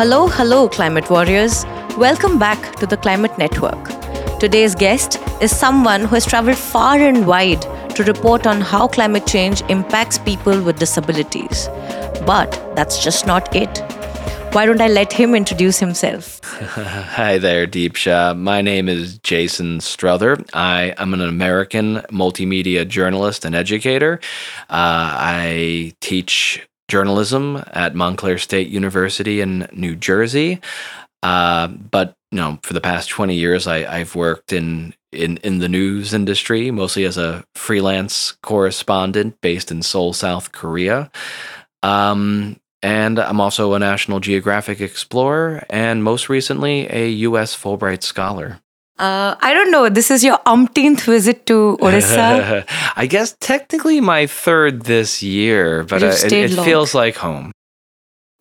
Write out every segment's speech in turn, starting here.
Hello, hello, climate warriors. Welcome back to the Climate Network. Today's guest is someone who has traveled far and wide to report on how climate change impacts people with disabilities. But that's just not it. Why don't I let him introduce himself? Hi there, Deepsha. My name is Jason Strother. I am an American multimedia journalist and educator. Uh, I teach journalism at Montclair State University in New Jersey. Uh, but you know, for the past twenty years, I, have worked in, in in the news industry, mostly as a freelance correspondent based in Seoul, South Korea. Um, and I'm also a National Geographic explorer, and most recently, a U.S. Fulbright scholar. Uh, I don't know. This is your umpteenth visit to Orissa. I guess technically my third this year, but uh, it, it feels like home.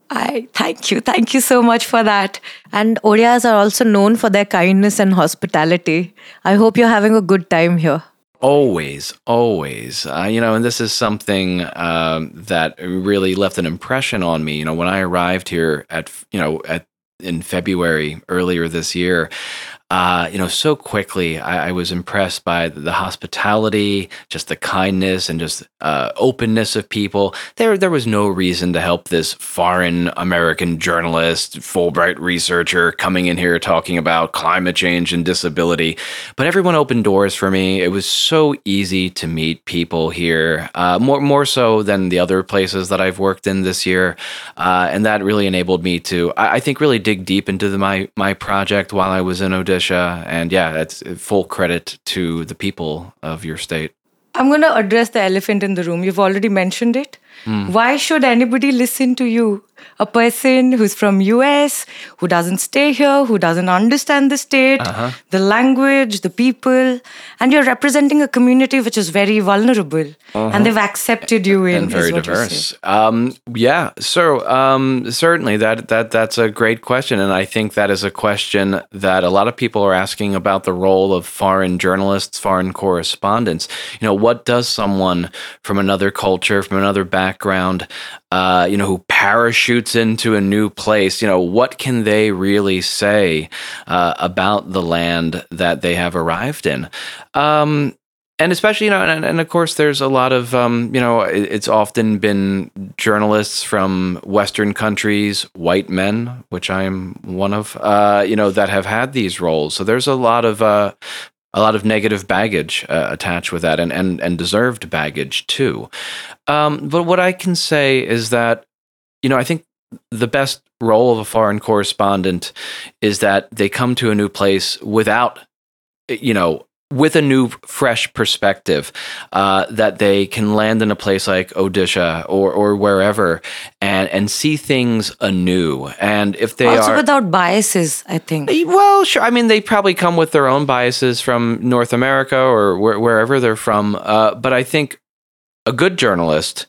I thank you, thank you so much for that. And Orias are also known for their kindness and hospitality. I hope you're having a good time here. Always, always. Uh, you know, and this is something um, that really left an impression on me. You know, when I arrived here at, you know, at in February earlier this year, uh, you know, so quickly. I, I, was impressed by the hospitality, just the kindness, and just uh, openness of people. There, there was no reason to help this foreign American journalist, Fulbright researcher, coming in here talking about climate change and disability. But everyone opened doors for me. It was so easy to meet people here, uh, more more so than the other places that I've worked in this year, uh, and that really enabled me to, I, I think, really dig deep into the, my my project while I was in Odisha militia. And yeah, it's full credit to the people of your state. I'm going to address the elephant in the room. You've already mentioned it. Mm. Why should anybody listen to you? A person who's from US, who doesn't stay here, who doesn't understand the state, uh-huh. the language, the people, and you're representing a community which is very vulnerable, uh-huh. and they've accepted you in and very diverse. Um, yeah, so um, certainly that that that's a great question, and I think that is a question that a lot of people are asking about the role of foreign journalists, foreign correspondents. You know, what does someone from another culture, from another background uh, you know, who parachutes into a new place, you know, what can they really say uh, about the land that they have arrived in? Um, and especially, you know, and, and, of course, there's a lot of, um, you know, it's often been journalists from Western countries, white men, which I'm one of, uh, you know, that have had these roles. So there's a lot of uh, a lot of negative baggage uh, attached with that and, and, and deserved baggage too. Um, but what I can say is that, you know, I think the best role of a foreign correspondent is that they come to a new place without, you know, with a new, fresh perspective, uh, that they can land in a place like Odisha or or wherever and and see things anew. And if they also are without biases, I think. Well, sure. I mean, they probably come with their own biases from North America or wh- wherever they're from. Uh, but I think a good journalist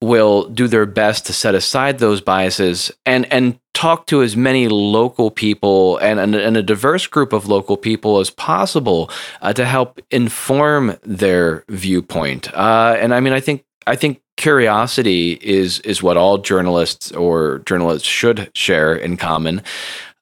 will do their best to set aside those biases and and talk to as many local people and, and, and a diverse group of local people as possible uh, to help inform their viewpoint. Uh, and I mean, I think I think curiosity is is what all journalists or journalists should share in common.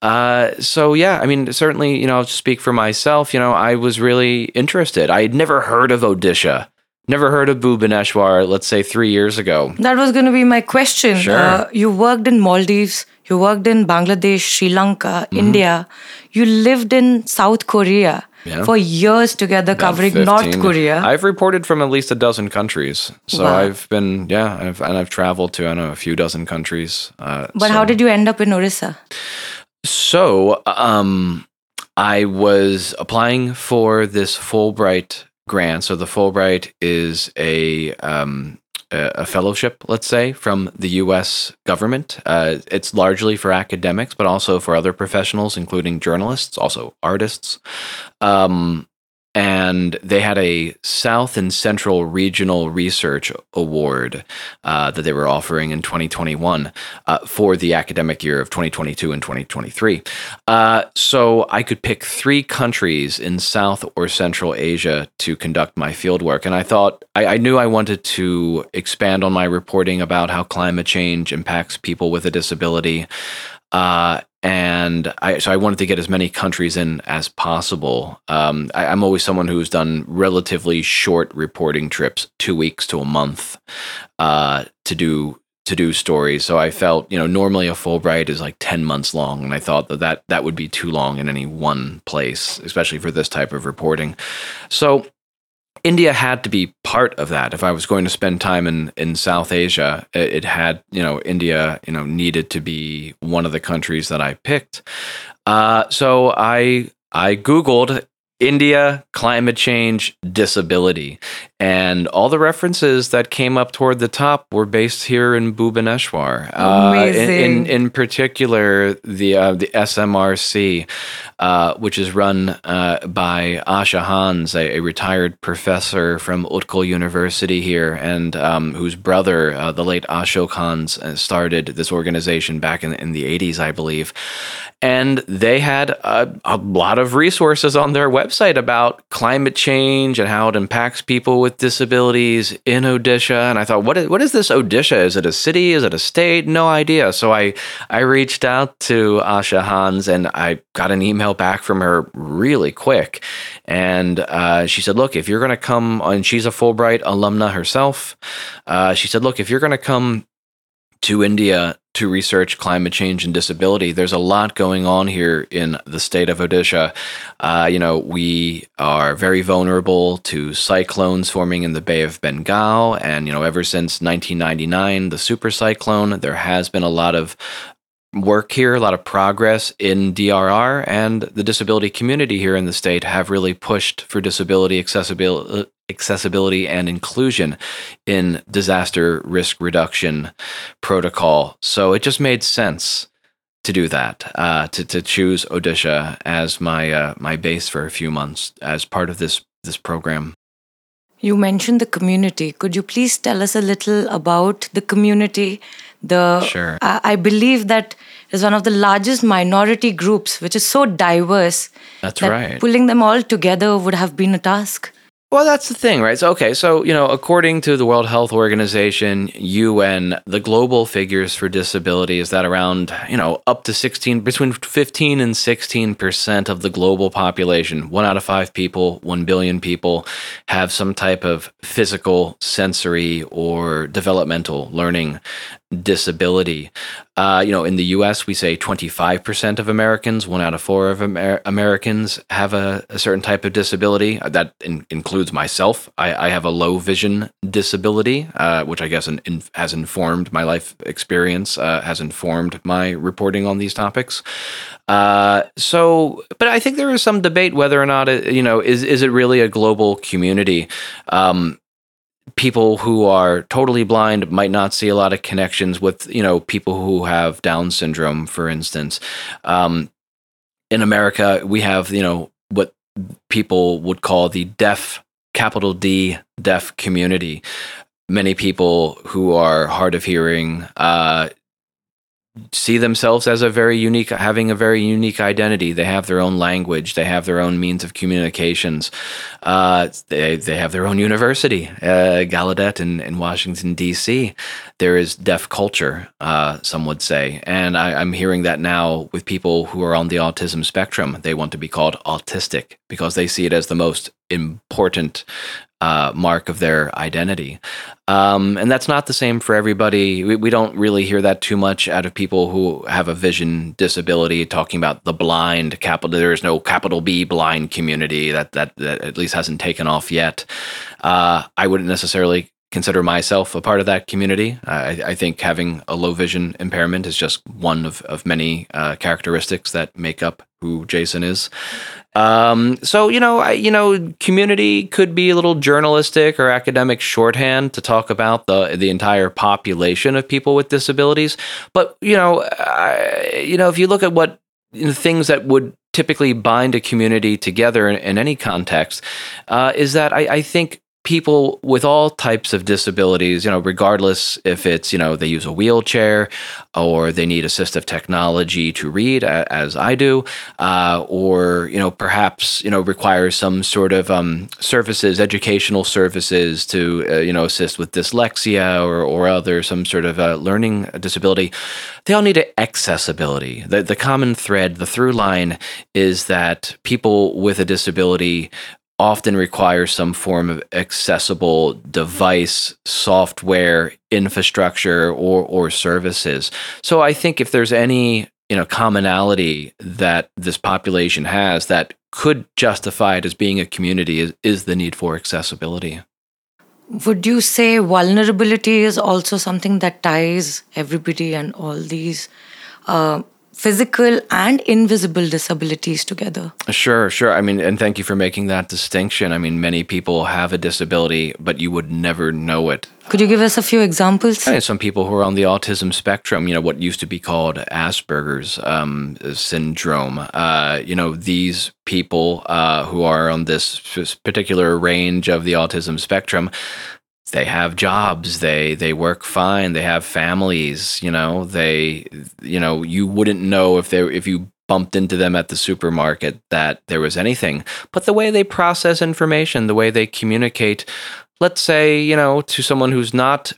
Uh, so yeah, I mean, certainly, you know, I'll speak for myself. You know, I was really interested. I had never heard of Odisha. Never heard of Bhubaneswar, let's say three years ago. That was going to be my question. Sure. Uh, you worked in Maldives, you worked in Bangladesh, Sri Lanka, mm-hmm. India. You lived in South Korea yeah. for years together, About covering 15. North Korea. I've reported from at least a dozen countries. So wow. I've been, yeah, I've, and I've traveled to, I know, a few dozen countries. Uh, but so. how did you end up in Orissa? So, um, I was applying for this Fulbright grant. So the Fulbright is a um, a fellowship, let's say, from the U.S. government. Uh, it's largely for academics, but also for other professionals, including journalists, also artists. Um, and they had a South and Central Regional Research Award uh, that they were offering in 2021 uh, for the academic year of 2022 and 2023. Uh, so I could pick three countries in South or Central Asia to conduct my fieldwork. And I thought, I, I knew I wanted to expand on my reporting about how climate change impacts people with a disability. Uh, and I, so I wanted to get as many countries in as possible. Um, I, am always someone who's done relatively short reporting trips, two weeks to a month, uh, to do to do stories. So I felt, you know, normally a Fulbright is like 10 months long. And I thought that that, that would be too long in any one place, especially for this type of reporting. So India had to be part of that. If I was going to spend time in, in South Asia, it, it had, you know, India, you know, needed to be one of the countries that I picked. Uh, so I I Googled India, climate change, disability. And all the references that came up toward the top were based here in Bhubaneswar. Uh, in, in, in, particular, the, uh, the SMRC, uh, which is run uh, by Asha Hans, a, a, retired professor from Utkal University here, and um, whose brother, uh, the late Ashok Hans, uh, started this organization back in, in the 80s, I believe. And they had a, a lot of resources on their website about climate change and how it impacts people with disabilities in Odisha. And I thought, what is, what is this Odisha? Is it a city? Is it a state? No idea. So I, I reached out to Asha Hans and I got an email back from her really quick. And uh, she said, look, if you're going to come, and she's a Fulbright alumna herself, uh, she said, look, if you're going to come to India to research climate change and disability. There's a lot going on here in the state of Odisha. Uh, you know, we are very vulnerable to cyclones forming in the Bay of Bengal. And, you know, ever since 1999, the super cyclone, there has been a lot of work here, a lot of progress in DRR, and the disability community here in the state have really pushed for disability accessibility, accessibility and inclusion in disaster risk reduction protocol. So it just made sense to do that, uh, to to choose Odisha as my uh, my base for a few months as part of this this program. You mentioned the community. Could you please tell us a little about the community? The sure. I, I believe that is one of the largest minority groups, which is so diverse. That's that right. Pulling them all together would have been a task. Well, that's the thing, right? So, okay, so, you know, according to the World Health Organization, UN, the global figures for disability is that around, you know, up to 16, between 15 and 16% of the global population, one out of five people, 1 billion people, have some type of physical, sensory, or developmental learning disability. Uh, you know, in the U.S., we say 25% of Americans, one out of four of Amer- Americans, have a, a, certain type of disability. Uh, that in- includes myself. I-, I, have a low vision disability, uh, which I guess in- in- has informed my life experience, uh, has informed my reporting on these topics. Uh, so, but I think there is some debate whether or not it, you know, is is it really a global community? Um, people who are totally blind might not see a lot of connections with you know people who have down syndrome for instance. Um, in america we have you know what people would call the deaf capital d deaf community. Many people who are hard of hearing uh, see themselves as a very unique having a very unique identity. They have their own language. They have their own means of communications. Uh, they, they have their own university uh, gallaudet in, in washington d.c there is deaf culture uh, some would say. And I, i'm hearing that now with people who are on the autism spectrum. They want to be called autistic because they see it as the most important uh, mark of their identity. Um, and that's not the same for everybody. We, we, don't really hear that too much out of people who have a vision disability, talking about the blind capital. There is no capital B blind community that, that, that at least hasn't taken off yet. Uh, I wouldn't necessarily consider myself a part of that community. I, I, think having a low vision impairment is just one of, of many uh, characteristics that make up who Jason is. Um, so you know, I, you know, community could be a little journalistic or academic shorthand to talk about the the entire population of people with disabilities. But you know, I, you know, if you look at what you know, things that would typically bind a community together in, in any context, uh, is that I, I think people with all types of disabilities, you know, regardless if it's, you know, they use a wheelchair or they need assistive technology to read, as I do, uh, or, you know, perhaps, you know, require some sort of um, services, educational services to, uh, you know, assist with dyslexia or, or other, some sort of uh, learning disability. They all need accessibility. The, the common thread, the through line is that people with a disability often requires some form of accessible device, software, infrastructure, or or services. So I think if there's any you know commonality that this population has that could justify it as being a community is, is the need for accessibility. Would you say vulnerability is also something that ties everybody and all these uh, physical and invisible disabilities together. Sure, sure. I mean, and thank you for making that distinction. I mean, many people have a disability, but you would never know it. Could you give us a few examples? And some people who are on the autism spectrum, you know, what used to be called Asperger's um, syndrome. Uh, you know, these people uh, who are on this particular range of the autism spectrum they have jobs they they work fine they have families you know they you know you wouldn't know if they if you bumped into them at the supermarket that there was anything. But the way they process information the way they communicate let's say you know to someone who's not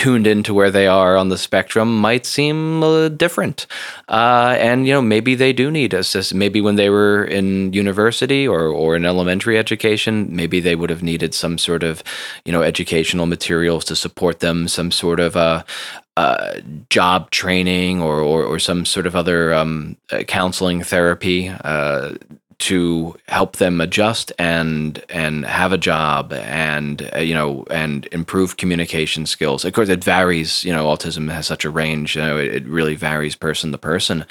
tuned into where they are on the spectrum might seem uh, different. Uh, and, you know, maybe they do need assistance. Maybe when they were in university or, or in elementary education, maybe they would have needed some sort of, you know, educational materials to support them, some sort of uh, uh, job training or, or, or, some sort of other um, uh, counseling therapy uh, to help them adjust and and have a job and uh, you know and improve communication skills. Of course, it varies. You know, autism has such a range. You know, it, it really varies person to person.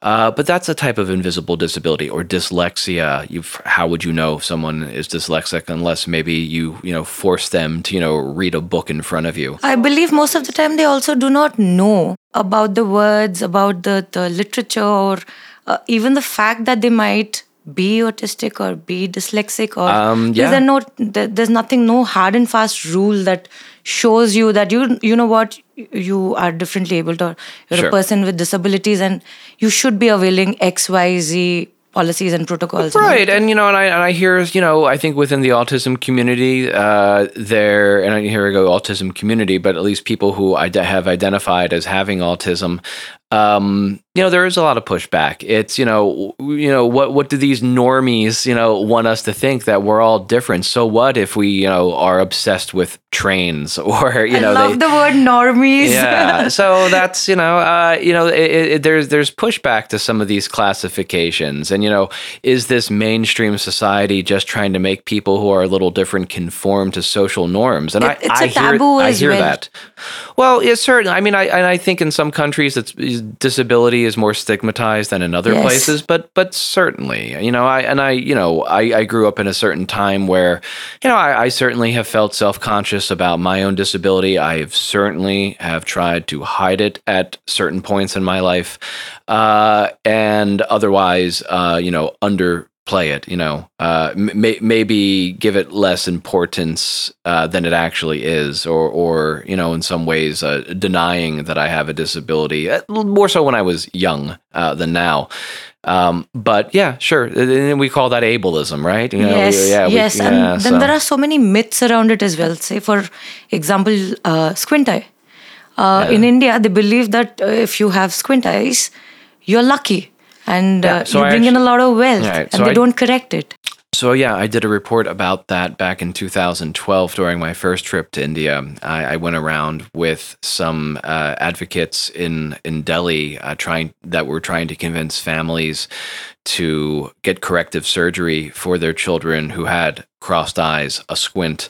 Uh, but that's a type of invisible disability or dyslexia. You've, how would you know if someone is dyslexic unless maybe you you know force them to you know read a book in front of you? I believe most of the time they also do not know about the words, about the the literature, or uh, even the fact that they might be autistic or be dyslexic or um, yeah. there's no there's nothing no hard and fast rule that shows you that you you know what you are differently able or you're sure. a person with disabilities and you should be availing xyz policies and protocols. Right, and, and, you know, and I and I hear you know I think within the autism community, uh, there and here I go autism community, but at least people who I have identified as having autism, um, you know, there is a lot of pushback. It's you know, you know, what what do these normies you know want us to think that we're all different? So what if we you know are obsessed with trains or you I know? love they, the word normies. Yeah, so that's you know, uh, you know, it, it, there's there's pushback to some of these classifications, and you know, is this mainstream society just trying to make people who are a little different conform to social norms? And it, I, I hear, I hear well. that. Well, yeah, certainly. I mean, I and I think in some countries it's disability is more stigmatized than in other yes. places, but but certainly, you know, I and I, you know, I, I grew up in a certain time where, you know, I, I certainly have felt self conscious about my own disability. I have certainly have tried to hide it at certain points in my life, uh, and otherwise, uh, you know, under play it, you know, uh, may, maybe give it less importance uh, than it actually is, or, or you know, in some ways, uh, denying that I have a disability. Uh, more so when I was young uh, than now. Um, but yeah, sure. And we call that ableism, right? You know, yes, yeah, yes. We, and yeah, then so. there are so many myths around it as well. Say, for example, uh, squint eye. Yeah. In India, they believe that if you have squint eyes, you're lucky and yeah, uh, so you bring actually, in a lot of wealth right, and they I, don't correct it so yeah i did a report about that back in 2012 during my first trip to india i, I went around with some uh, advocates in in delhi uh, trying that were trying to convince families to get corrective surgery for their children who had crossed eyes, a squint.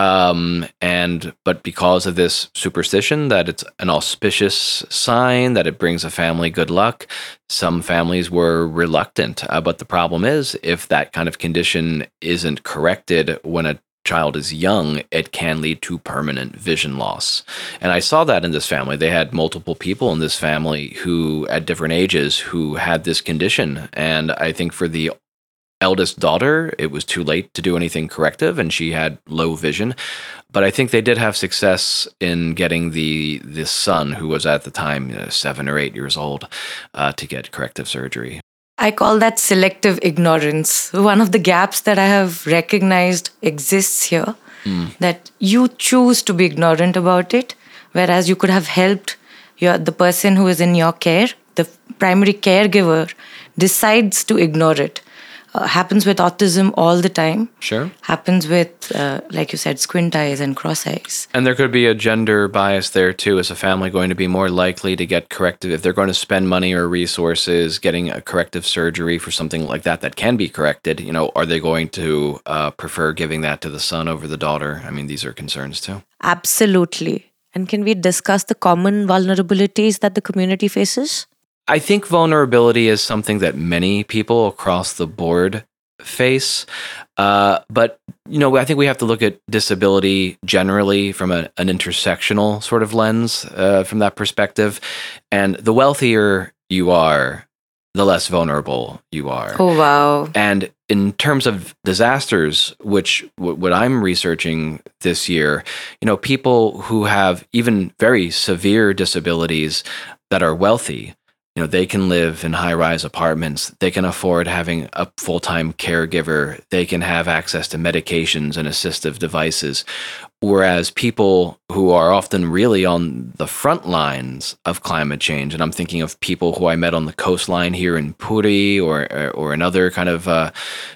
Um, and but because of this superstition that it's an auspicious sign that it brings a family good luck, some families were reluctant. Uh, but the problem is, if that kind of condition isn't corrected when a child is young, it can lead to permanent vision loss. And I saw that in this family. They had multiple people in this family who, at different ages, who had this condition. And I think for the eldest daughter, it was too late to do anything corrective, and she had low vision. But I think they did have success in getting the the son, who was at the time you know, seven or eight years old, uh, to get corrective surgery. I call that selective ignorance. One of the gaps that I have recognized exists here mm. that you choose to be ignorant about it, whereas you could have helped your, the person who is in your care, the primary caregiver, decides to ignore it uh, happens with autism all the time. Sure. Happens with, uh, like you said, squint eyes and cross eyes. And there could be a gender bias there too. Is a family going to be more likely to get corrective if they're going to spend money or resources getting a corrective surgery for something like that that can be corrected? You know, are they going to uh, prefer giving that to the son over the daughter? I mean, these are concerns too. Absolutely. And can we discuss the common vulnerabilities that the community faces? I think vulnerability is something that many people across the board face. Uh, but, you know, I think we have to look at disability generally from a, an intersectional sort of lens uh, from that perspective. And the wealthier you are, the less vulnerable you are. Oh, wow. And in terms of disasters, which w- what I'm researching this year, you know, people who have even very severe disabilities that are wealthy you know they can live in high rise apartments. They can afford having a full-time caregiver. They can have access to medications and assistive devices. Whereas people who are often really on the front lines of climate change and i'm thinking of people who i met on the coastline here in puri or or in other kind of uh,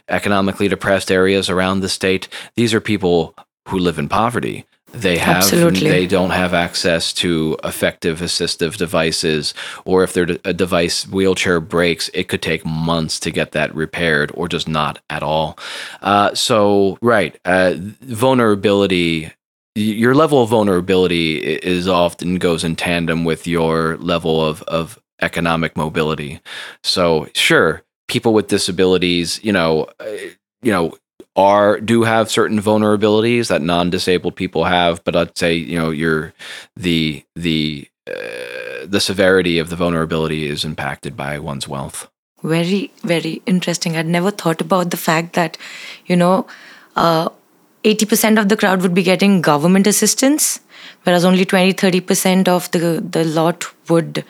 economically depressed areas around the state these are people who live in poverty they have Absolutely. they don't have access to effective assistive devices or if their a device wheelchair breaks it could take months to get that repaired or just not at all uh, so right uh, vulnerability your level of vulnerability is often goes in tandem with your level of, of economic mobility so sure people with disabilities you know uh, you know are do have certain vulnerabilities that non-disabled people have, but I'd say you know you're the the uh, the severity of the vulnerability is impacted by one's wealth. Very very interesting. I'd never thought about the fact that you know. Uh, 80% of the crowd would be getting government assistance, whereas only 20 30% of the, the lot would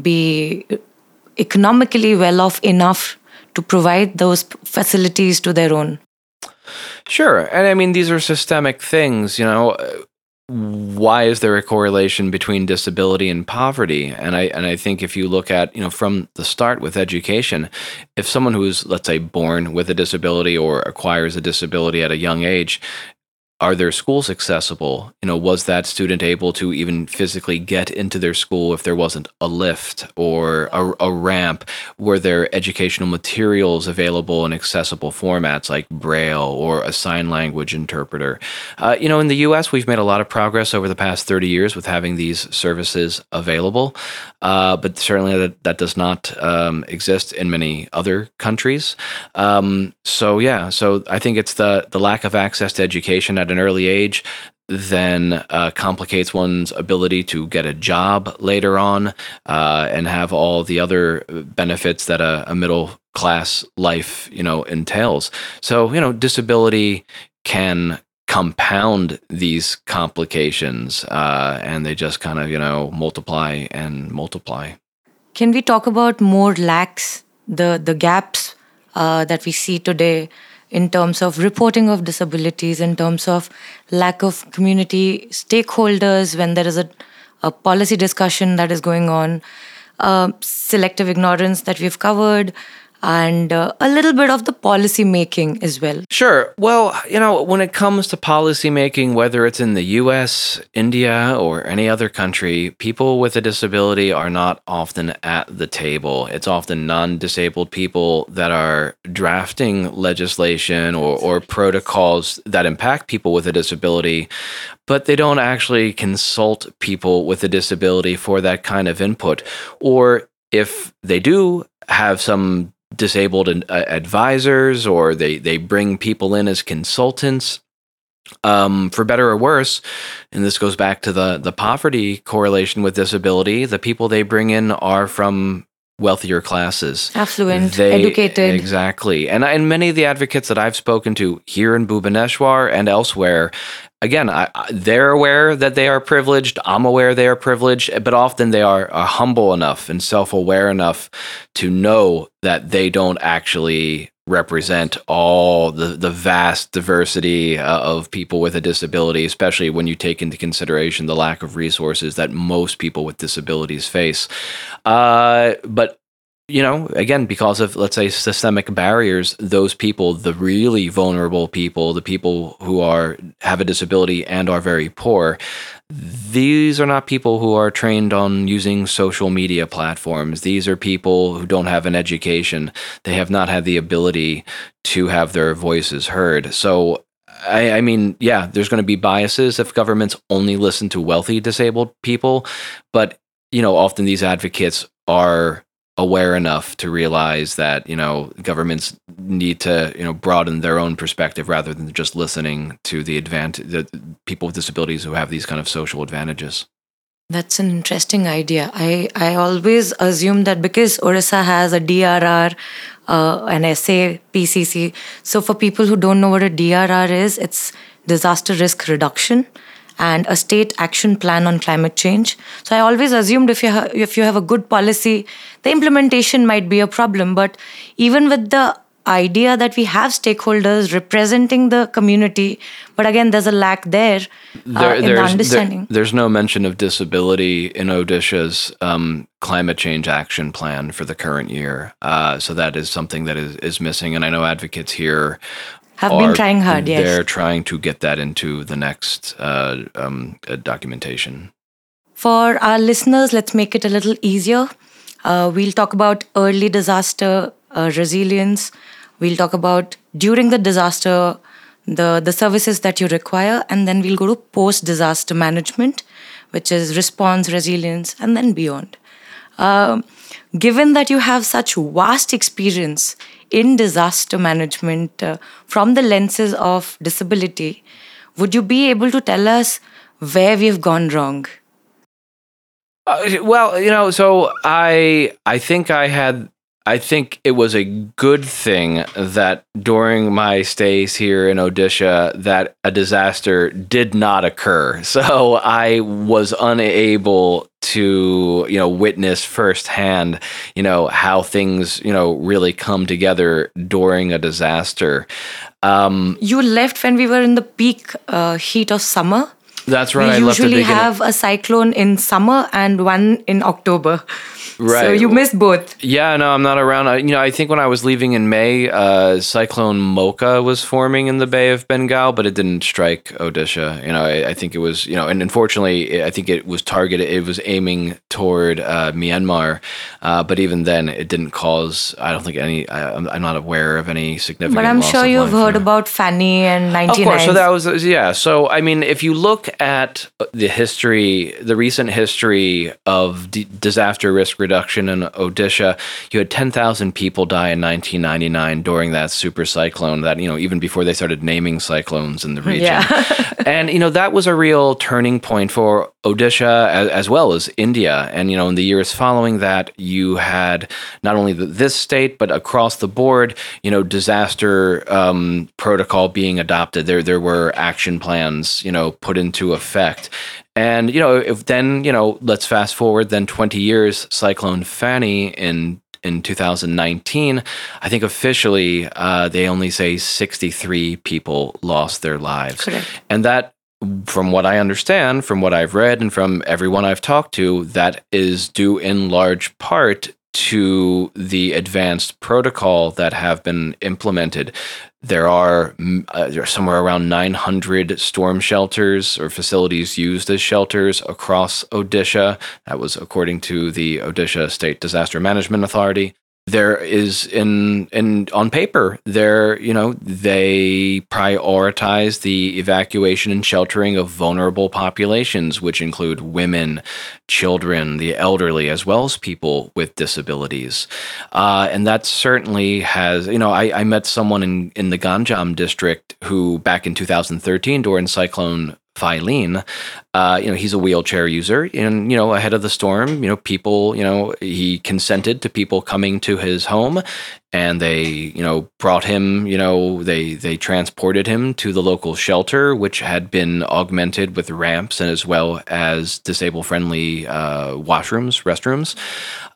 be economically well off enough to provide those facilities to their own Sure. And I mean, these are systemic things, you know. Why is there a correlation between disability and poverty? And I and I think if you look at, you know, from the start with education, if someone who's let's say born with a disability or acquires a disability at a young age, are their schools accessible? You know, was that student able to even physically get into their school if there wasn't a lift or a, a, ramp? Were there educational materials available in accessible formats like Braille or a sign language interpreter? Uh, you know, in the U.S., we've made a lot of progress over the past 30 years with having these services available, uh, but certainly that, that does not um, exist in many other countries. Um, so yeah, so I think it's the the lack of access to education at an early age then uh, complicates one's ability to get a job later on uh, and have all the other benefits that a, a, middle class life you know entails. So you know disability can compound these complications uh, and they just kind of you know multiply and multiply. Can we talk about more lacks the the gaps uh, that we see today in terms of reporting of disabilities, in terms of lack of community stakeholders when there is a, a policy discussion that is going on, uh, selective ignorance that we've covered, and uh, a little bit of the policy making as well. Sure. Well, you know, when it comes to policy making, whether it's in the US, India, or any other country, people with a disability are not often at the table. It's often non disabled people that are drafting legislation or, or protocols that impact people with a disability, but they don't actually consult people with a disability for that kind of input. Or if they do have some disabled uh, advisors or they, they bring people in as consultants. Um, for better or worse, and this goes back to the, the poverty correlation with disability, the people they bring in are from wealthier classes. Affluent, educated. Exactly. And, and many of the advocates that I've spoken to here in Bhubaneswar and elsewhere, again, I, they're aware that they are privileged. I'm aware they are privileged, but often they are, are humble enough and self aware enough to know that they don't actually represent all the, the vast diversity uh, of people with a disability, especially when you take into consideration the lack of resources that most people with disabilities face. Uh, but you know, again, because of let's say systemic barriers, those people, the really vulnerable people, the people who are have a disability and are very poor, these are not people who are trained on using social media platforms. These are people who don't have an education. They have not had the ability to have their voices heard. So I, I, mean, yeah, there's going to be biases if governments only listen to wealthy disabled people, but you know, often these advocates are aware enough to realize that you know governments need to you know broaden their own perspective rather than just listening to the advantage the people with disabilities who have these kind of social advantages. That's an interesting idea. I i always assume that because orissa has a drr uh, an SA pcc so for people who don't know what a drr is it's disaster risk reduction and a state action plan on climate change. So I always assumed if you ha- if you have a good policy, the implementation might be a problem. But even with the idea that we have stakeholders representing the community, but again, there's a lack there, uh, in the understanding. There, there's no mention of disability in Odisha's um, climate change action plan for the current year. Uh, so that is something that is, is missing. And I know advocates here have been trying hard. Yes, they're trying to get that into the next uh, um, uh, documentation. For our listeners, let's make it a little easier. Uh, we'll talk about early disaster uh, resilience. We'll talk about during the disaster the the services that you require, and then we'll go to post disaster management, which is response resilience, and then beyond. Um, given that you have such vast experience in disaster management uh, from the lenses of disability, would you be able to tell us where we've gone wrong? Uh, well, you know, so I I think I had I think it was a good thing that during my stays here in Odisha that a disaster did not occur. So I was unable to, you know, witness firsthand, you know, how things, you know, really come together during a disaster. Um, you left when we were in the peak uh, heat of summer. That's right. We usually have a cyclone in summer and one in October. Right. So you missed both. Yeah, no, I'm not around. I, you know, I think when I was leaving in May, uh, Cyclone Mocha was forming in the Bay of Bengal, but it didn't strike Odisha. You know, I, I think it was, you know, and unfortunately, I think it was targeted. It was aiming toward uh, Myanmar, uh, but even then, it didn't cause. I don't think any. I, am not aware of any significant. But I'm sure you've heard about Fani and 99. Of course. So that was yeah. So I mean, if you look at the history, the recent history of d- disaster risk reduction in Odisha, you had 10,000 people die in 1999 during that super cyclone. That you know, even before they started naming cyclones in the region, yeah. and you know that was a real turning point for Odisha as, as, well as India. And you know, in the years following that, you had not only the, this state but across the board, you know, disaster um, protocol being adopted. There, there were action plans, you know, put into effect. And you know, if then you know, let's fast forward then 20 years, Cyclone Fani in in 2019, I think officially uh, they only say 63 people lost their lives, Correct. and that from what I understand, from what I've read, and from everyone I've talked to, that is due in large part to the advanced protocol that have been implemented. There are, uh, there are somewhere around 900 storm shelters or facilities used as shelters across Odisha. That was according to the Odisha State Disaster Management Authority there is in in on paper there you know they prioritize the evacuation and sheltering of vulnerable populations which include women children the elderly as well as people with disabilities. Uh, and that certainly has you know I, I met someone in in the ganjam district who back in 2013 during cyclone Phailin, uh, you know, he's a wheelchair user, and you know, ahead of the storm, you know, people, you know, he consented to people coming to his home, and they, you know, brought him, you know, they they transported him to the local shelter, which had been augmented with ramps and as well as disabled friendly uh, washrooms, restrooms.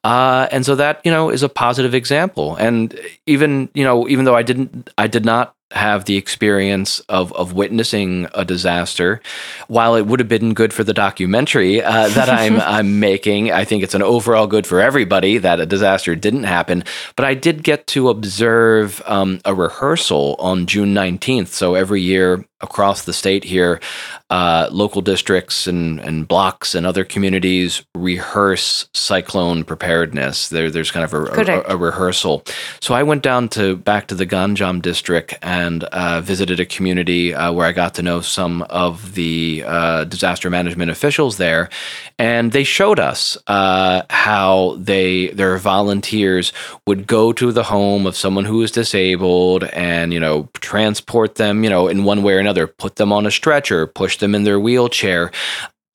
Uh, and so that you know is a positive example. And even you know, even though I didn't, I did not have the experience of of witnessing a disaster. While it would have been good for the documentary uh, that I'm I'm making, I think it's an overall good for everybody that a disaster didn't happen. But I did get to observe um, a rehearsal on June 19th. So every year across the state here, uh, local districts and, and blocks and other communities rehearse cyclone preparedness. There, there's kind of a, a, a, rehearsal. So I went down to back to the Ganjam district and uh, visited a community uh, where I got to know some of the uh, disaster management officials there, and they showed us uh, how they their volunteers would go to the home of someone who is disabled and you know transport them you know in one way or another, put them on a stretcher, push them in their wheelchair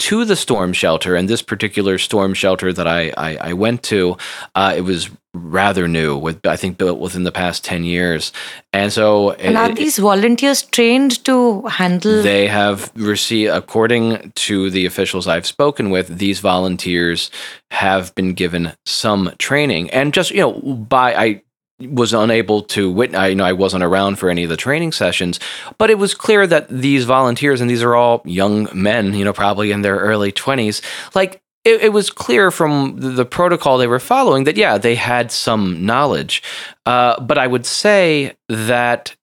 to the storm shelter. And this particular storm shelter that I, I, I went to, uh, it was rather new, with I think built within the past 10 years. And so. And are these volunteers trained to handle? They have received, according to the officials I've spoken with, these volunteers have been given some training. And just, you know, by, I, was unable to witness. I you know I wasn't around for any of the training sessions, but it was clear that these volunteers, and these are all young men, you know, probably in their early twenties, like it, it, was clear from the protocol they were following that yeah, they had some knowledge. Uh, but I would say that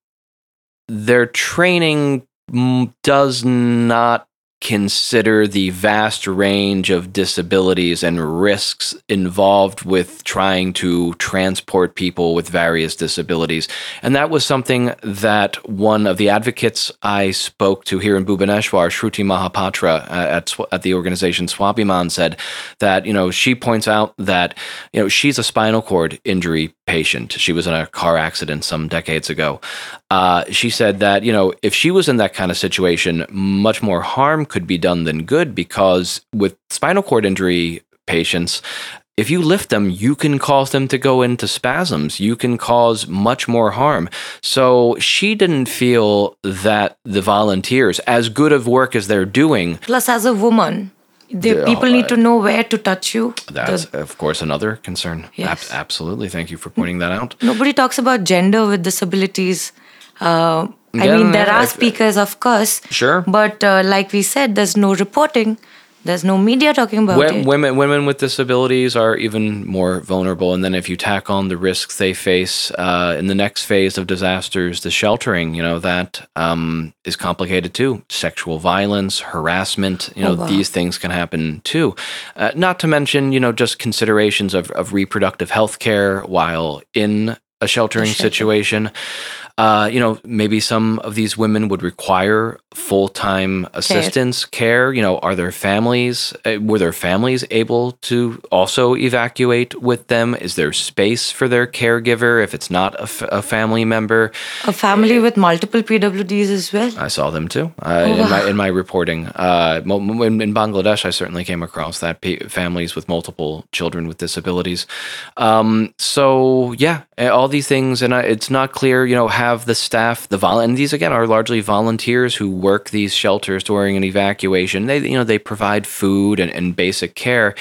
their training does not consider the vast range of disabilities and risks involved with trying to transport people with various disabilities. And that was something that one of the advocates I spoke to here in Bhubaneswar, Shruti Mahapatra uh, at, at the organization Swabhiman, said that, you know, she points out that, you know, she's a spinal cord injury patient. She was in a car accident some decades ago. Uh, she said that, you know, if she was in that kind of situation, much more harm could be done than good because with spinal cord injury patients, if you lift them, you can cause them to go into spasms. You can cause much more harm. So she didn't feel that the volunteers, as good of work as they're doing. Plus, as a woman, the people need to know where to touch you. That's, the, of course, another concern. Yes. Ab- absolutely. Thank you for pointing that out. Nobody talks about gender with disabilities. Uh, I mean, there are speakers, of course. Sure. But uh, like we said, there's no reporting. There's no media talking about it. Women, women with disabilities are even more vulnerable. And then if you tack on the risks they face uh, in the next phase of disasters, the sheltering, you know, that um, is complicated too. Sexual violence, harassment, you know, oh, wow. these things can happen too. Uh, not to mention, you know, just considerations of, of reproductive health care while in a sheltering situation. Uh, you know, maybe some of these women would require full time assistance care. You know, are their families, uh, were their families able to also evacuate with them? Is there space for their caregiver if it's not a, f- a family member? A family with multiple PWDs as well. I saw them too uh, oh, in, my, in my reporting. Uh, in, in, Bangladesh, I certainly came across that families with multiple children with disabilities. Um, so, yeah, Eh, all these things, and it's not clear, you know, have the staff, the vol, and these again are largely volunteers who work these shelters during an evacuation. They, you know, they provide food and, and basic care,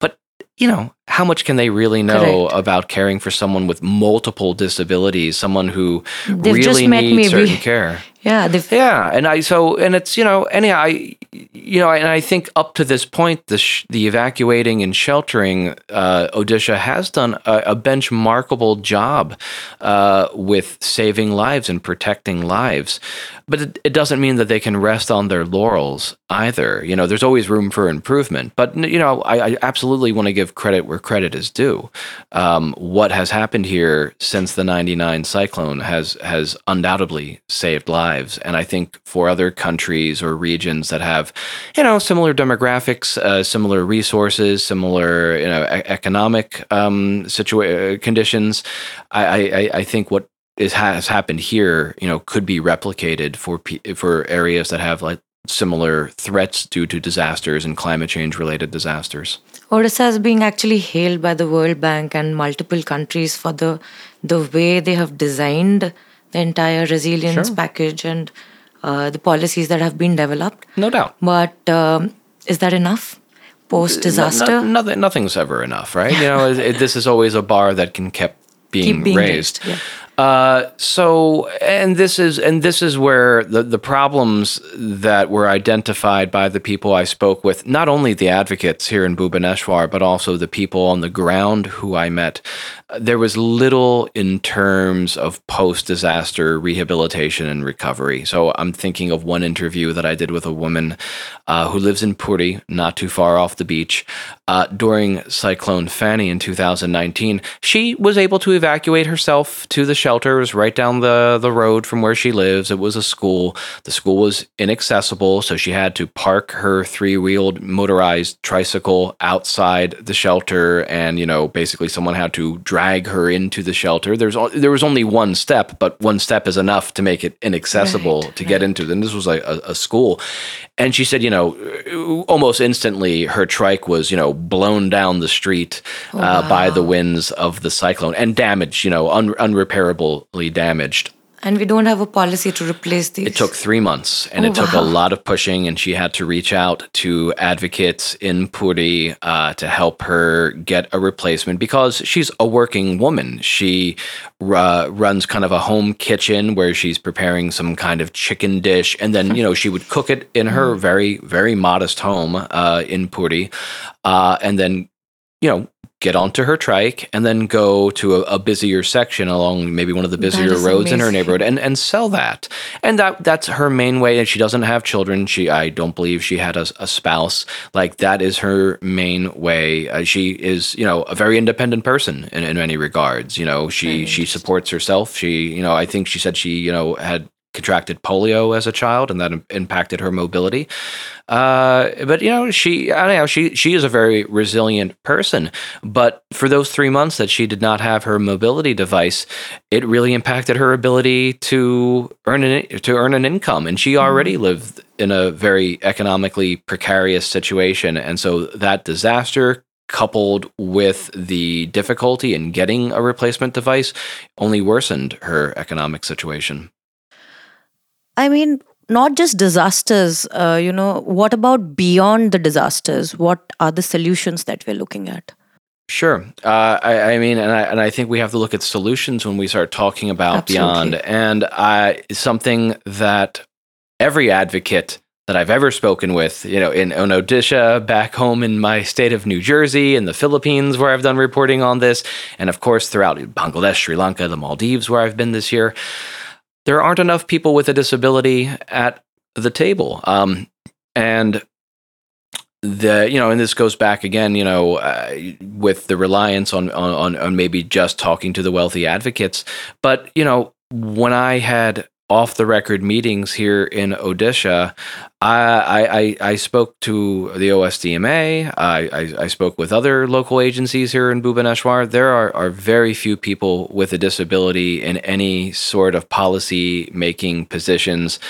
but you know, how much can they really know Correct. about caring for someone with multiple disabilities, someone who They've really needs certain care? Yeah, yeah, and I so and it's you know anyhow I you know and I think up to this point the sh- the evacuating and sheltering uh, Odisha has done a, a benchmarkable job uh, with saving lives and protecting lives, but it, it, doesn't mean that they can rest on their laurels either. You know, there's always room for improvement, but you know I, I absolutely want to give credit where credit is due. Um, what has happened here since the '99 cyclone has has undoubtedly saved lives lives. And I think for other countries or regions that have, you know, similar demographics, uh, similar resources, similar, you know, e- economic um, situa- conditions, I, I, I think what is has happened here, you know, could be replicated for for areas that have like similar threats due to disasters and climate change related disasters. Odisha is being actually hailed by the World Bank and multiple countries for the the way they have designed the entire resilience Sure. package and uh, the policies that have been developed. No doubt. But um, is that enough post disaster? No, no- nothing, nothing's ever enough, right? You know, it, it- this is always a bar that can keep being, being raised. raised, yeah. Uh, so, and this is and this is where the the problems that were identified by the people I spoke with, not only the advocates here in Bhubaneswar, but also the people on the ground who I met. There was little in terms of post disaster rehabilitation and recovery. So I'm thinking of one interview that I did with a woman uh, who lives in Puri, not too far off the beach. Uh, during Cyclone Fani in 2019, she was able to evacuate herself to the shelter. Was right down the, the road from where she lives. It was a school. The school was inaccessible, so she had to park her three wheeled motorized tricycle outside the shelter. And, you know, basically someone had to drag her into the shelter. There's, there was only one step, but one step is enough to make it inaccessible Right, to get into. And this was like a, a school. And she said, you know, almost instantly her trike was, you know, blown down the street uh, by the winds of the cyclone and damaged, you know, un- unrepairably damaged. and we don't have a policy to replace these. It took three months and Oh, it took a lot of pushing, and she had to reach out to advocates in Puri uh, to help her get a replacement because she's a working woman. She uh, runs kind of a home kitchen where she's preparing some kind of chicken dish, and then, you know, she would cook it in her very, very modest home uh, in Puri, uh, and then, you know, get onto her trike and then go to a, a busier section along maybe one of the busier roads in her neighborhood and, and sell that. And that that's her main way. And she doesn't have children. She I don't believe she had a, a spouse. Like that is her main way. Uh, she is you know a very independent person in, in many regards. You know she she supports herself. She you know I think she said she you know had contracted polio as a child and that im- impacted her mobility. Uh, but you know, she I don't know, she she is a very resilient person. But for those three months that she did not have her mobility device, it really impacted her ability to earn an to earn an income. And she already lived in a very economically precarious situation. And so that disaster coupled with the difficulty in getting a replacement device only worsened her economic situation. I mean, not just disasters. Uh, you know, what about beyond the disasters? What are the solutions that we're looking at? Sure. Uh, I, I mean, and I, and I think we have to look at solutions when we start talking about Absolutely. beyond. And I, something that every advocate that I've ever spoken with, you know, in, in Odisha, back home in my state of New Jersey, in the Philippines, where I've done reporting on this, and of course throughout Bangladesh, Sri Lanka, the Maldives, where I've been this year, there aren't enough people with a disability at the table. Um, and the you know and this goes back again you know uh, with the reliance on, on on maybe just talking to the wealthy advocates but you know when i had off the record meetings here in Odisha, I, I, I- spoke to the OSDMA. I, I, I spoke with other local agencies here in Bhubaneswar. There are, are very few people with a disability in any sort of policy making positions.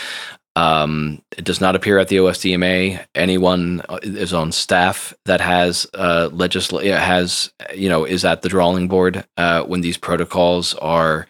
Um, it does not appear at the OSDMA. Anyone is on staff that has uh, legisl- has you know is at the drawing board uh, when these protocols are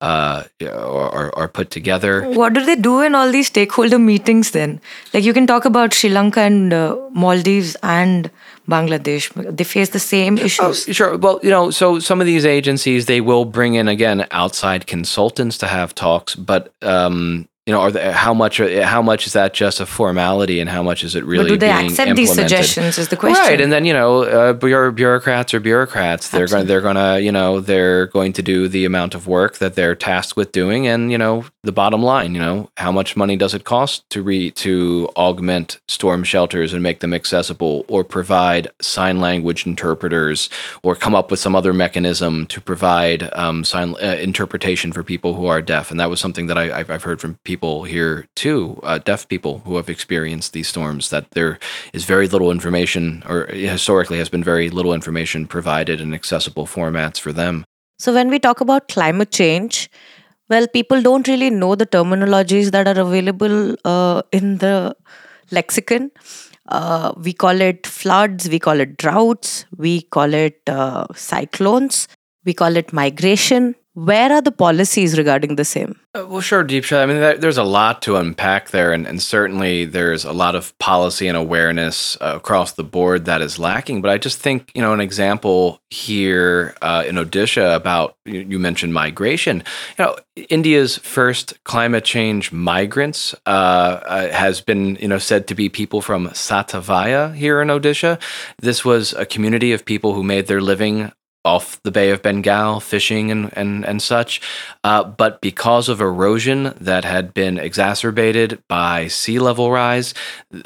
uh, or, are- are put together. What do they do in all these stakeholder meetings then? Like you can talk about Sri Lanka and uh, Maldives and Bangladesh. They face the same Oh, issues. sure. Well, you know, so some of these agencies they will bring in again outside consultants to have talks, but um, you know, are they, how much how much is that just a formality, and how much is it really but do they accept these suggestions? Is the question. Right, and then you know, uh, bureau- bureaucrats are bureaucrats. They're going, they're going to, you know, they're going to do the amount of work that they're tasked with doing, and you know, the bottom line, you know, how much money does it cost to re to augment storm shelters and make them accessible, or provide sign language interpreters, or come up with some other mechanism to provide um, sign uh, interpretation for people who are deaf, and that was something that I, I've, I've heard from people here too, uh, deaf people who have experienced these storms, that there is very little information, or historically has been very little information provided in accessible formats for them. So, when we talk about climate change, well, people don't really know the terminologies that are available uh, in the lexicon. Uh, we call it floods, we call it droughts, we call it uh, cyclones, we call it migration. Where are the policies regarding the same? Uh, well, sure, Deepsha. I mean, there's a lot to unpack there, and, and certainly there's a lot of policy and awareness uh, across the board that is lacking. But I just think, you know, an example here uh, in Odisha about you, you, mentioned migration. You know, India's first climate change migrants uh, uh, has been, you know, said to be people from Satabhaya here in Odisha. This was a community of people who made their living off the Bay of Bengal, fishing and, and, and such. Uh, but because of erosion that had been exacerbated by sea level rise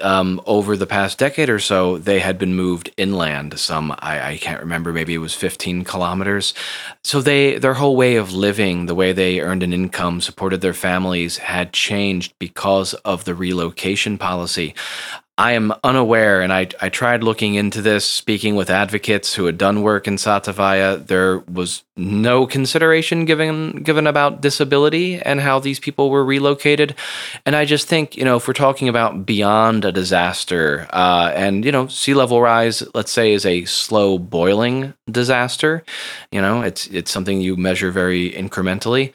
um, over the past decade or so, they had been moved inland. Some, I, I can't remember, maybe it was 15 kilometers. So they their whole way of living, the way they earned an income, supported their families, had changed because of the relocation policy. I am unaware, and I, I tried looking into this, speaking with advocates who had done work in Satabhaya. There was no consideration given given about disability and how these people were relocated. And I just think, you know, if we're talking about beyond a disaster, uh, and you know, sea level rise, let's say, is a slow boiling disaster. You know, it's it's something you measure very incrementally.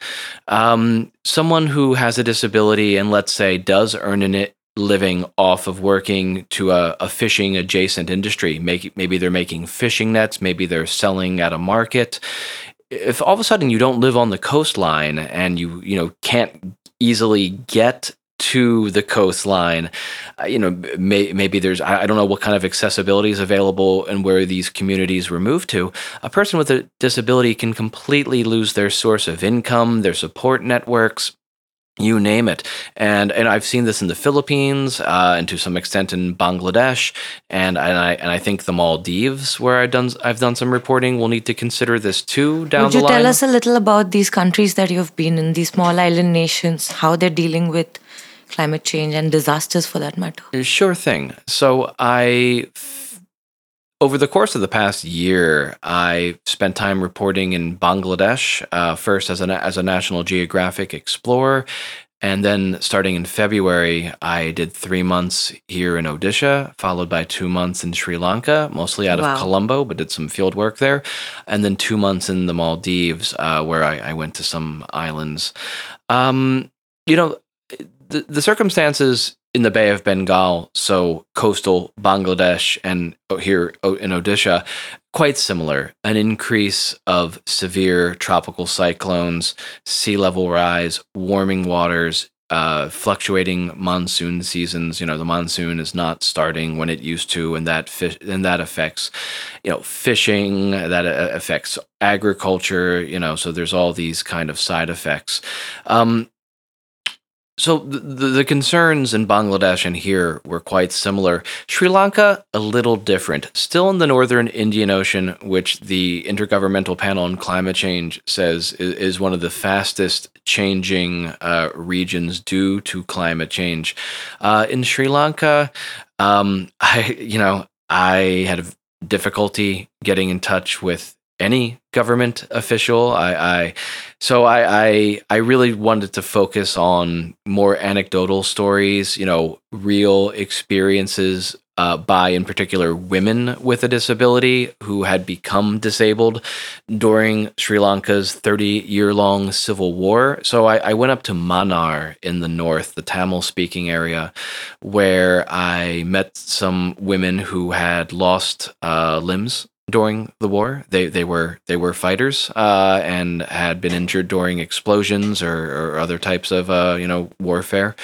Um, someone who has a disability and let's say does earn an living off of working to a, a fishing adjacent industry. Make, maybe they're making fishing nets, maybe they're selling at a market. If all of a sudden you don't live on the coastline and you you know can't easily get to the coastline. Uh, you know, may, maybe there's, I, I, don't know what kind of accessibility is available and where these communities were moved to. A person with a disability can completely lose their source of income, their support networks you name it. And and I've seen this in the Philippines uh, and to some extent in Bangladesh. And and I and I think the Maldives where I've done I've done some reporting will need to consider this too down Would you tell us a little about these countries that you've been in these small island nations how they're dealing with climate change and disasters for that matter? Sure thing. So I over the course of the past year, I spent time reporting in Bangladesh, uh, first as a, as a National Geographic explorer. And then starting in February, I did three months here in Odisha, followed by two months in Sri Lanka, mostly out wow. of Colombo, but did some field work there. And then two months in the Maldives, uh, where I, I, went to some islands. Um, you know, the, the circumstances in the Bay of Bengal, so coastal Bangladesh and here in Odisha, quite similar. An increase of severe tropical cyclones, sea level rise, warming waters, uh, fluctuating monsoon seasons. You know, the monsoon is not starting when it used to, and that and that affects, you know, fishing. That uh, affects agriculture. You know, so there's all these kind of side effects. Um, so the, the concerns in Bangladesh and here were quite similar. Sri Lanka, a little different. Still in the northern Indian Ocean, which the Intergovernmental Panel on Climate Change says is, is one of the fastest changing uh, regions due to climate change. Uh, in Sri Lanka, um, I you know I had difficulty getting in touch with any government official. I, I so I, I I really wanted to focus on more anecdotal stories, you know, real experiences uh, by, in particular, women with a disability who had become disabled during Sri Lanka's 30 year long civil war. So I, I, went up to Mannar in the north, the Tamil speaking area, where I met some women who had lost uh, limbs during the war. They they were they were fighters uh, and had been injured during explosions or, or other types of uh, you know warfare.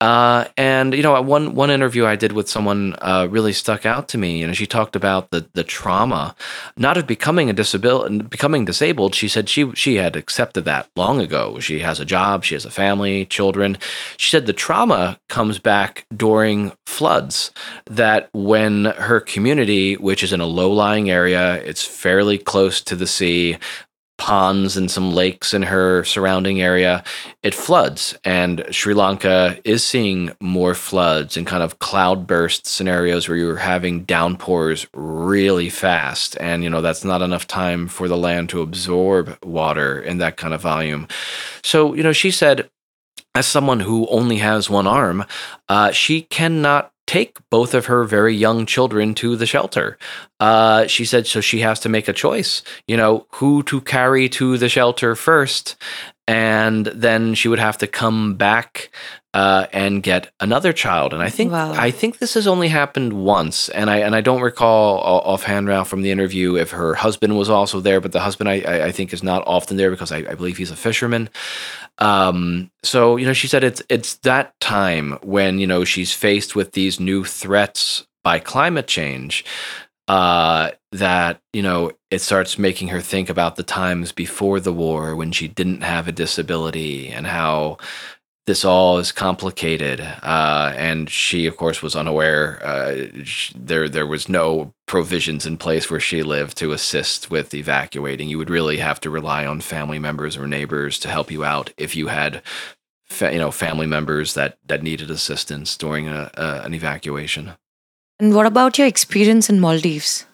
Uh, and you know, one one interview I did with someone uh, really stuck out to me. You know, she talked about the the trauma, not of becoming a disability, becoming disabled. She said she she had accepted that long ago. She has a job, she has a family, children. She said the trauma comes back during floods. That when her community, which is in a low lying area, it's fairly close to the sea ponds and some lakes in her surrounding area, it floods. And Sri Lanka is seeing more floods and kind of cloudburst scenarios where you're having downpours really fast. And, you know, that's not enough time for the land to absorb water in that kind of volume. So, you know, she said, as someone who only has one arm, uh, she cannot take both of her very young children to the shelter. Uh, she said so she has to make a choice, you know, who to carry to the shelter first. And then she would have to come back uh, and get another child. And I think wow. I think this has only happened once, and I and I don't recall offhand now from the interview if her husband was also there, but the husband I I think is not often there because I, I believe he's a fisherman. Um, so you know, she said it's it's that time when you know she's faced with these new threats by climate change uh, that you know it starts making her think about the times before the war when she didn't have a disability and how this all is complicated. Uh, and she, of course, was unaware. Uh, there, there was no provisions in place where she lived to assist with evacuating. You would really have to rely on family members or neighbors to help you out if you had, fa- you know, family members that that needed assistance during a, a, an evacuation. And what about your experience in Maldives?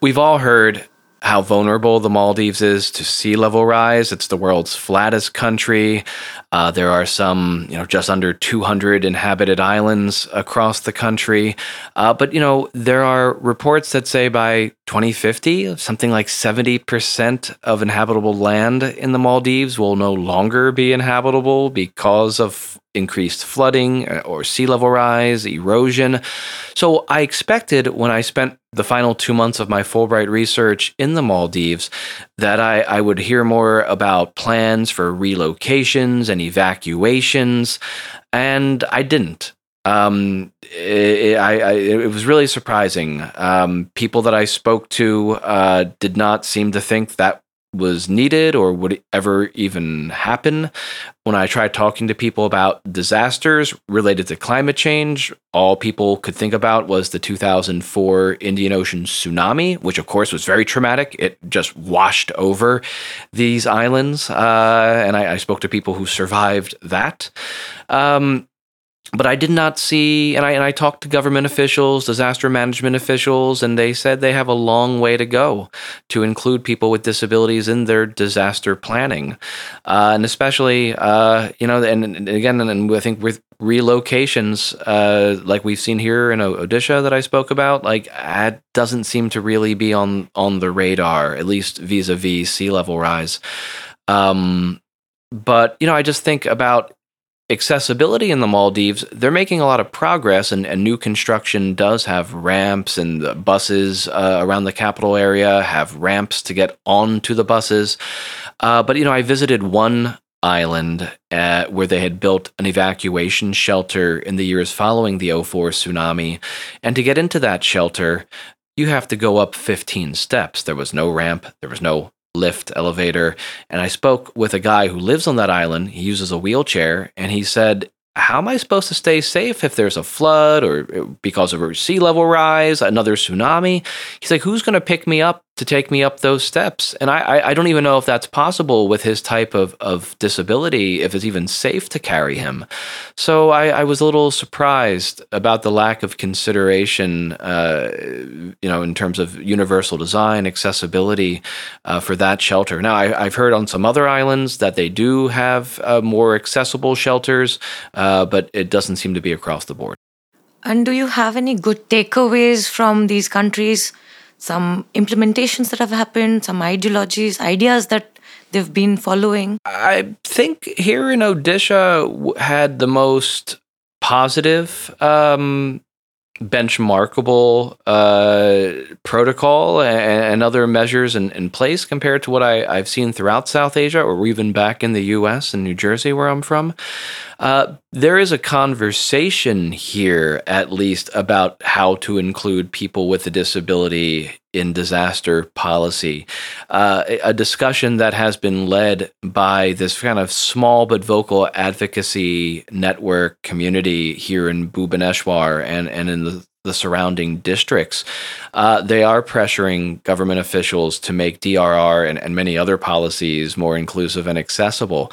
We've all heard how vulnerable the Maldives is to sea level rise. It's the world's flattest country. Uh, there are some, you know, just under 200 inhabited islands across the country. Uh, but, you know, there are reports that say by 2050, something like 70% of inhabitable land in the Maldives will no longer be inhabitable because of increased flooding uh, or sea level rise, erosion. So I expected when I spent the final two months of my Fulbright research in the Maldives that I, I would hear more about plans for relocations and evacuations, and I didn't. Um, it, I, I, it was really surprising. Um, people that I spoke to uh, did not seem to think that was needed or would ever even happen. When I tried talking to people about disasters related to climate change, all people could think about was the 2004 Indian Ocean tsunami, which of course was very traumatic. It just washed over these islands. Uh, and I, I, spoke to people who survived that. Um, but I did not see, and I, and I talked to government officials, disaster management officials, and they said they have a long way to go to include people with disabilities in their disaster planning. Uh, and especially, uh, you know, and, and again, and I think with relocations, uh, like we've seen here in Odisha that I spoke about, like that doesn't seem to really be on, on the radar, at least vis a vis sea level rise. Um, but, you know, I just think about accessibility in the Maldives, they're making a lot of progress, and, and new construction does have ramps, and buses uh, around the capital area have ramps to get onto the buses. Uh, but you know, I visited one island uh, where they had built an evacuation shelter in the years following the 04 tsunami, and to get into that shelter. You have to go up 15 steps. There was no ramp. There was no lift elevator. And I spoke with a guy who lives on that island. He uses a wheelchair, and he said how am I supposed to stay safe if there's a flood or uh, because of a sea level rise, another tsunami? He's like, who's going to pick me up to take me up those steps? And I, I don't even know if that's possible with his type of, of disability, if it's even safe to carry him. So I, I was a little surprised about the lack of consideration, uh, you know, in terms of universal design, accessibility uh, for that shelter. Now, I, have heard on some other islands that they do have uh, more accessible shelters. Uh, but it doesn't seem to be across the board. And do you have any good takeaways from these countries? Some implementations that have happened, some ideologies, ideas that they've been following? I think here in Odisha had the most positive um, benchmarkable uh, protocol and, and, other measures in, in, place compared to what I, have seen throughout South Asia or even back in the US and New Jersey, where I'm from. Uh, there is a conversation here, at least, about how to include people with a disability in disaster policy. Uh, a discussion that has been led by this kind of small but vocal advocacy network community here in Bhubaneswar and, and in the the surrounding districts, uh, they are pressuring government officials to make DRR and, and many other policies more inclusive and accessible.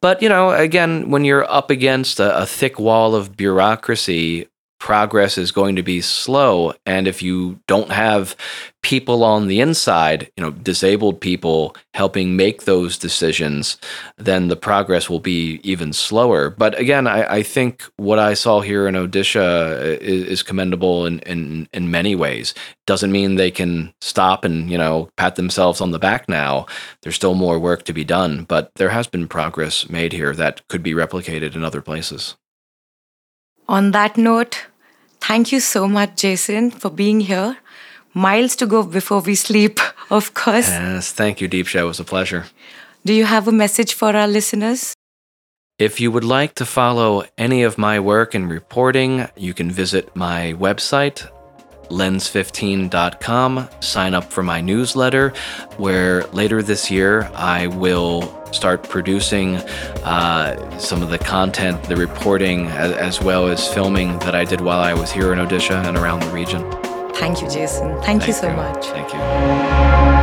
But, you know, again, when you're up against a, a thick wall of bureaucracy, progress is going to be slow. And if you don't have people on the inside, you know, disabled people helping make those decisions, then the progress will be even slower. But again, I, I think what I saw here in Odisha uh, is, is commendable in, in, in many ways. Doesn't mean they can stop and, you know, pat themselves on the back now. There's still more work to be done, but there has been progress made here that could be replicated in other places. On that note, thank you so much, Jason, for being here miles to go before we sleep, of course. Yes, thank you, Deepsha. It was a pleasure. Do you have a message for our listeners? If you would like to follow any of my work and reporting, you can visit my website, lens15.com, sign up for my newsletter, where later this year I will start producing uh, some of the content, the reporting, as, as well as filming that I did while I was here in Odisha and around the region. Thank you, Jason. Thank, Thank you so you. much. Thank you.